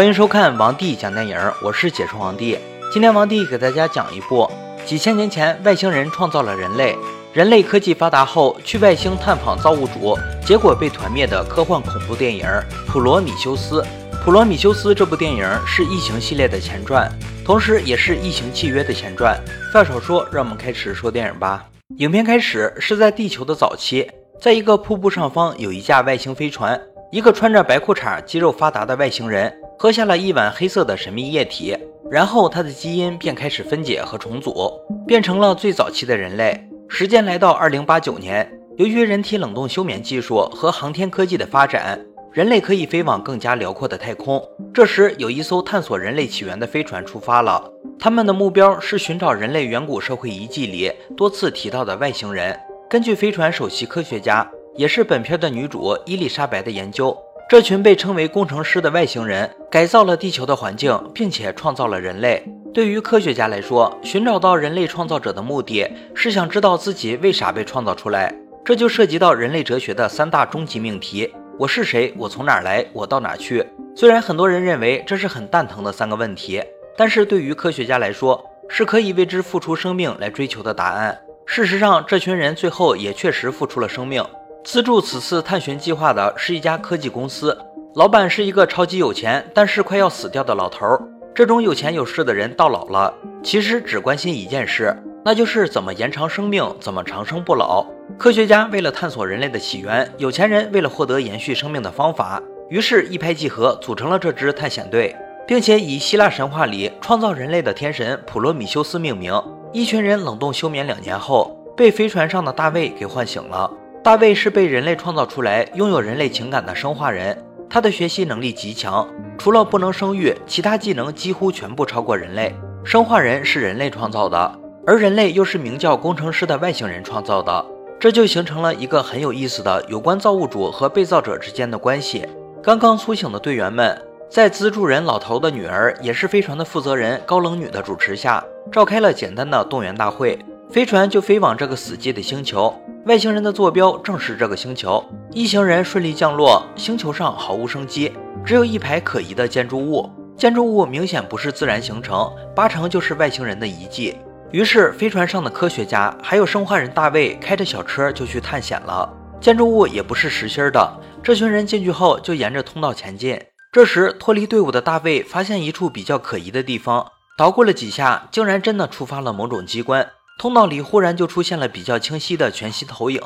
欢迎收看王帝讲电影，我是解说王帝。今天王帝给大家讲一部几千年前外星人创造了人类，人类科技发达后去外星探访造物主，结果被团灭的科幻恐怖电影《普罗米修斯》。《普罗米修斯》这部电影是《异形》系列的前传，同时也是《异形契约》的前传。话少说，让我们开始说电影吧。影片开始是在地球的早期，在一个瀑布上方有一架外星飞船，一个穿着白裤衩、肌肉发达的外星人喝下了一碗黑色的神秘液体，然后他的基因便开始分解和重组，变成了最早期的人类。时间来到二零八九年，由于人体冷冻休眠技术和航天科技的发展。人类可以飞往更加辽阔的太空。这时，有一艘探索人类起源的飞船出发了。他们的目标是寻找人类远古社会遗迹里多次提到的外星人。根据飞船首席科学家，也是本片的女主伊丽莎白的研究，这群被称为工程师的外星人改造了地球的环境，并且创造了人类。对于科学家来说，寻找到人类创造者的目的是想知道自己为啥被创造出来。这就涉及到人类哲学的三大终极命题。我是谁？我从哪儿来？我到哪儿去？虽然很多人认为这是很蛋疼的三个问题，但是对于科学家来说，是可以为之付出生命来追求的答案。事实上，这群人最后也确实付出了生命。资助此次探寻计划的是一家科技公司，老板是一个超级有钱但是快要死掉的老头。这种有钱有势的人到老了，其实只关心一件事，那就是怎么延长生命，怎么长生不老。科学家为了探索人类的起源，有钱人为了获得延续生命的方法，于是，一拍即合，组成了这支探险队，并且以希腊神话里创造人类的天神普罗米修斯命名。一群人冷冻休眠两年后，被飞船上的大卫给唤醒了。大卫是被人类创造出来、拥有人类情感的生化人，他的学习能力极强，除了不能生育，其他技能几乎全部超过人类。生化人是人类创造的，而人类又是名叫工程师的外星人创造的。这就形成了一个很有意思的有关造物主和被造者之间的关系。刚刚苏醒的队员们，在资助人老头的女儿，也是飞船的负责人高冷女的主持下，召开了简单的动员大会。飞船就飞往这个死寂的星球，外星人的坐标正是这个星球。一行人顺利降落，星球上毫无生机，只有一排可疑的建筑物。建筑物明显不是自然形成，八成就是外星人的遗迹。于是，飞船上的科学家还有生化人大卫开着小车就去探险了。建筑物也不是实心的，这群人进去后就沿着通道前进。这时，脱离队伍的大卫发现一处比较可疑的地方，捣鼓了几下，竟然真的触发了某种机关。通道里忽然就出现了比较清晰的全息投影，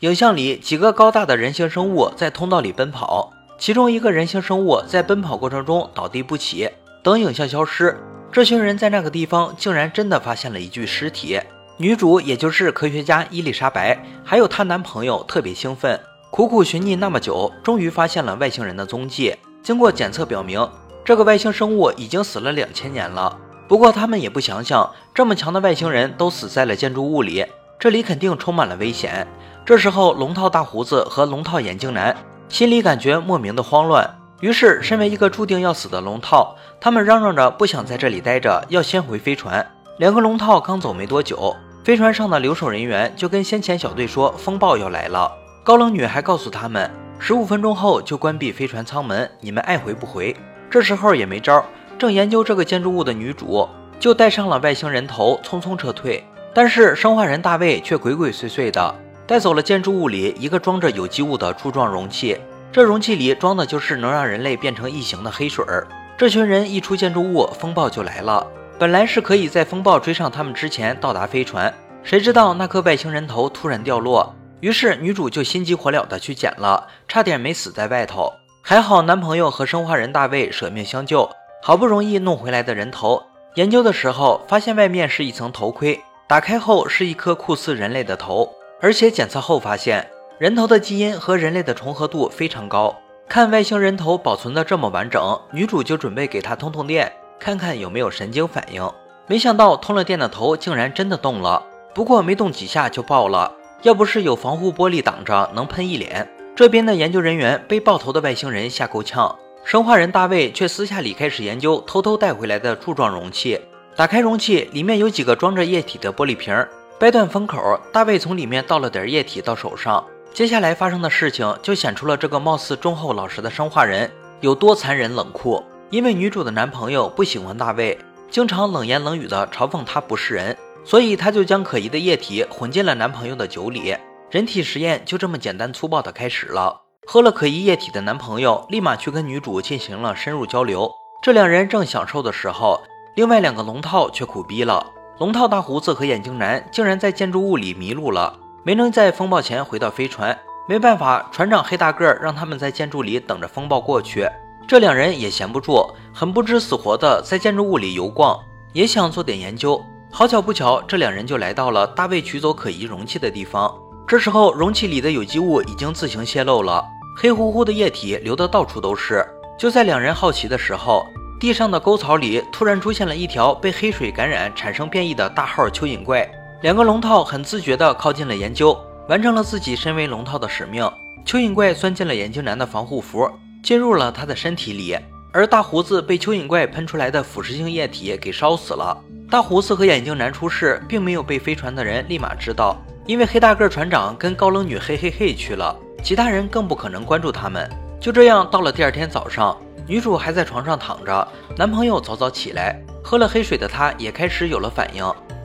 影像里几个高大的人形生物在通道里奔跑，其中一个人形生物在奔跑过程中倒地不起。等影像消失。这群人在那个地方竟然真的发现了一具尸体。女主也就是科学家伊丽莎白，还有她男朋友特别兴奋，苦苦寻觅那么久，终于发现了外星人的踪迹。经过检测表明，这个外星生物已经死了两千年了。不过他们也不想想，这么强的外星人都死在了建筑物里，这里肯定充满了危险。这时候，龙套大胡子和龙套眼镜男心里感觉莫名的慌乱。于是，身为一个注定要死的龙套，他们嚷嚷着不想在这里待着，要先回飞船。两个龙套刚走没多久，飞船上的留守人员就跟先前小队说风暴要来了。高冷女还告诉他们，十五分钟后就关闭飞船舱门，你们爱回不回。这时候也没招，正研究这个建筑物的女主就带上了外星人头，匆匆撤退。但是生化人大卫却鬼鬼祟祟的带走了建筑物里一个装着有机物的柱状容器。这容器里装的就是能让人类变成异形的黑水儿。这群人一出建筑物，风暴就来了。本来是可以在风暴追上他们之前到达飞船，谁知道那颗外星人头突然掉落，于是女主就心急火燎的去捡了，差点没死在外头。还好男朋友和生化人大卫舍命相救，好不容易弄回来的人头，研究的时候发现外面是一层头盔，打开后是一颗酷似人类的头，而且检测后发现。人头的基因和人类的重合度非常高，看外星人头保存的这么完整，女主就准备给他通通电，看看有没有神经反应。没想到通了电的头竟然真的动了，不过没动几下就爆了。要不是有防护玻璃挡着，能喷一脸。这边的研究人员被爆头的外星人吓够呛，生化人大卫却私下里开始研究偷偷带回来的柱状容器。打开容器，里面有几个装着液体的玻璃瓶，掰断封口，大卫从里面倒了点液体到手上。接下来发生的事情就显出了这个貌似忠厚老实的生化人有多残忍冷酷。因为女主的男朋友不喜欢大卫，经常冷言冷语的嘲讽他不是人，所以他就将可疑的液体混进了男朋友的酒里。人体实验就这么简单粗暴的开始了。喝了可疑液体的男朋友立马去跟女主进行了深入交流。这两人正享受的时候，另外两个龙套却苦逼了。龙套大胡子和眼镜男竟然在建筑物里迷路了，没能在风暴前回到飞船。没办法，船长黑大个让他们在建筑里等着风暴过去。这两人也闲不住，很不知死活的在建筑物里游逛，也想做点研究。好巧不巧，这两人就来到了大卫取走可疑容器的地方。这时候，容器里的有机物已经自行泄漏了，黑乎乎的液体流得到处都是。就在两人好奇的时候，地上的沟槽里突然出现了一条被黑水感染产生变异的大号蚯蚓怪。两个龙套很自觉地靠近了研究。完成了自己身为龙套的使命，蚯蚓怪钻进了眼镜男的防护服，进入了他的身体里，而大胡子被蚯蚓怪喷出来的腐蚀性液体给烧死了。大胡子和眼镜男出事，并没有被飞船的人立马知道，因为黑大个船长跟高冷女嘿嘿嘿去了，其他人更不可能关注他们。就这样，到了第二天早上，女主还在床上躺着，男朋友早早起来，喝了黑水的他也开始有了反应。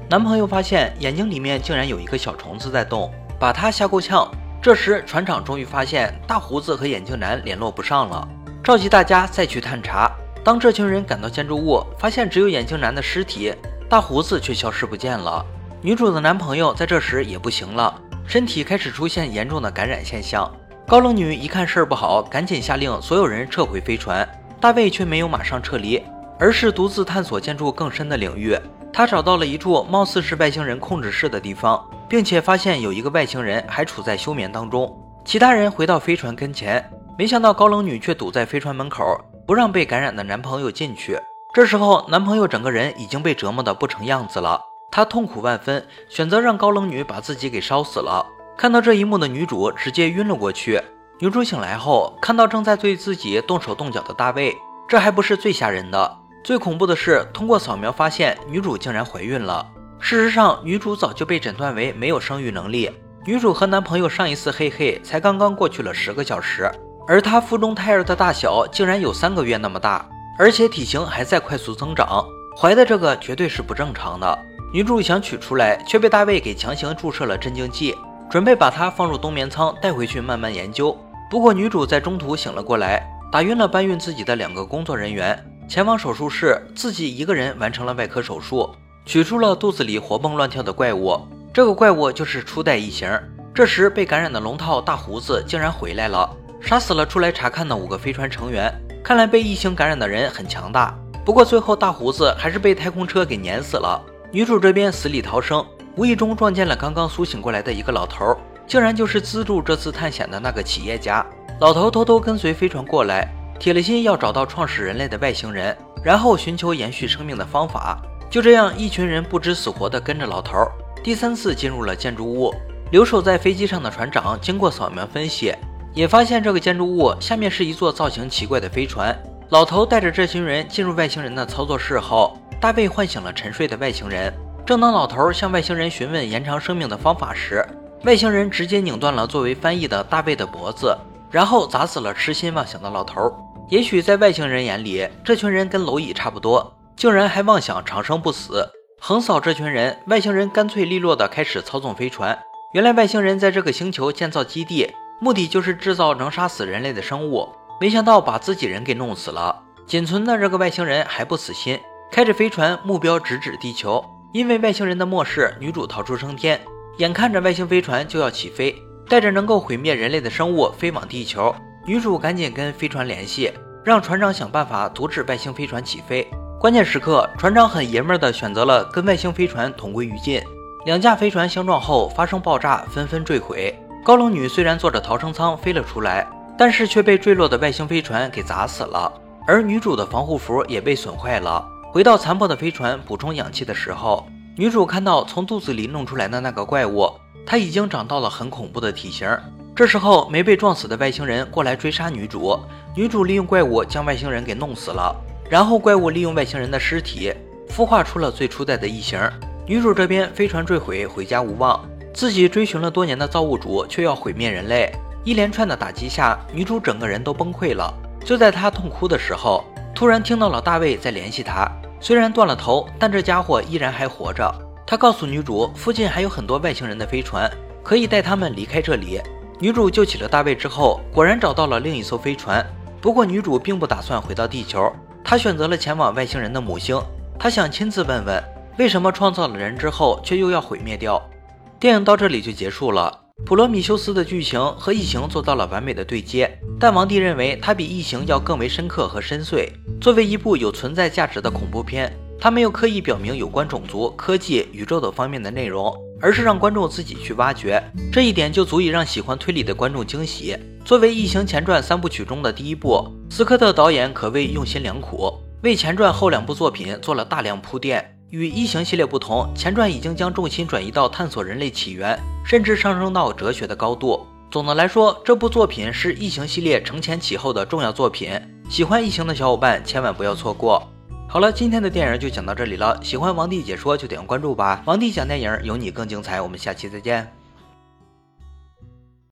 男朋友发现眼睛里面竟然有一个小虫子在动。把他吓够呛。这时，船长终于发现大胡子和眼镜男联络不上了，召集大家再去探查。当这群人赶到建筑物，发现只有眼镜男的尸体，大胡子却消失不见了。女主的男朋友在这时也不行了，身体开始出现严重的感染现象。高冷女一看事儿不好，赶紧下令所有人撤回飞船。大卫却没有马上撤离，而是独自探索建筑更深的领域。他找到了一处貌似是外星人控制室的地方。并且发现有一个外星人还处在休眠当中，其他人回到飞船跟前，没想到高冷女却堵在飞船门口，不让被感染的男朋友进去。这时候，男朋友整个人已经被折磨得不成样子了，他痛苦万分，选择让高冷女把自己给烧死了。看到这一幕的女主直接晕了过去。女主醒来后，看到正在对自己动手动脚的大卫，这还不是最吓人的，最恐怖的是通过扫描发现女主竟然怀孕了。事实上，女主早就被诊断为没有生育能力。女主和男朋友上一次嘿嘿才刚刚过去了十个小时，而她腹中胎儿的大小竟然有三个月那么大，而且体型还在快速增长，怀的这个绝对是不正常的。女主想取出来，却被大卫给强行注射了镇静剂，准备把她放入冬眠舱带回去慢慢研究。不过女主在中途醒了过来，打晕了搬运自己的两个工作人员，前往手术室，自己一个人完成了外科手术。取出了肚子里活蹦乱跳的怪物，这个怪物就是初代异形。这时被感染的龙套大胡子竟然回来了，杀死了出来查看的五个飞船成员。看来被异形感染的人很强大。不过最后大胡子还是被太空车给碾死了。女主这边死里逃生，无意中撞见了刚刚苏醒过来的一个老头，竟然就是资助这次探险的那个企业家。老头偷偷跟随飞船过来，铁了心要找到创始人类的外星人，然后寻求延续生命的方法。就这样，一群人不知死活地跟着老头，第三次进入了建筑物。留守在飞机上的船长经过扫描分析，也发现这个建筑物下面是一座造型奇怪的飞船。老头带着这群人进入外星人的操作室后，大卫唤醒了沉睡的外星人。正当老头向外星人询问延长生命的方法时，外星人直接拧断了作为翻译的大卫的脖子，然后砸死了痴心妄想的老头。也许在外星人眼里，这群人跟蝼蚁差不多。竟然还妄想长生不死，横扫这群人！外星人干脆利落的开始操纵飞船。原来外星人在这个星球建造基地，目的就是制造能杀死人类的生物。没想到把自己人给弄死了。仅存的这个外星人还不死心，开着飞船，目标直指地球。因为外星人的漠视，女主逃出升天。眼看着外星飞船就要起飞，带着能够毁灭人类的生物飞往地球，女主赶紧跟飞船联系，让船长想办法阻止外星飞船起飞。关键时刻，船长很爷们儿的选择了跟外星飞船同归于尽。两架飞船相撞后发生爆炸，纷纷坠毁。高冷女虽然坐着逃生舱飞了出来，但是却被坠落的外星飞船给砸死了。而女主的防护服也被损坏了。回到残破的飞船补充氧气的时候，女主看到从肚子里弄出来的那个怪物，它已经长到了很恐怖的体型。这时候没被撞死的外星人过来追杀女主，女主利用怪物将外星人给弄死了。然后怪物利用外星人的尸体孵化出了最初代的异形。女主这边飞船坠毁，回家无望，自己追寻了多年的造物主却要毁灭人类。一连串的打击下，女主整个人都崩溃了。就在她痛哭的时候，突然听到了大卫在联系她，虽然断了头，但这家伙依然还活着。他告诉女主，附近还有很多外星人的飞船，可以带他们离开这里。女主救起了大卫之后，果然找到了另一艘飞船。不过女主并不打算回到地球，她选择了前往外星人的母星。她想亲自问问，为什么创造了人之后却又要毁灭掉？电影到这里就结束了。普罗米修斯的剧情和异形做到了完美的对接，但王帝认为它比异形要更为深刻和深邃。作为一部有存在价值的恐怖片，它没有刻意表明有关种族、科技、宇宙等方面的内容，而是让观众自己去挖掘。这一点就足以让喜欢推理的观众惊喜。作为《异形前传》三部曲中的第一部，斯科特导演可谓用心良苦，为前传后两部作品做了大量铺垫。与《异形》系列不同，前传已经将重心转移到探索人类起源，甚至上升到哲学的高度。总的来说，这部作品是《异形》系列承前启后的重要作品。喜欢《异形》的小伙伴千万不要错过。好了，今天的电影就讲到这里了。喜欢王帝解说就点个关注吧。王帝讲电影，有你更精彩。我们下期再见。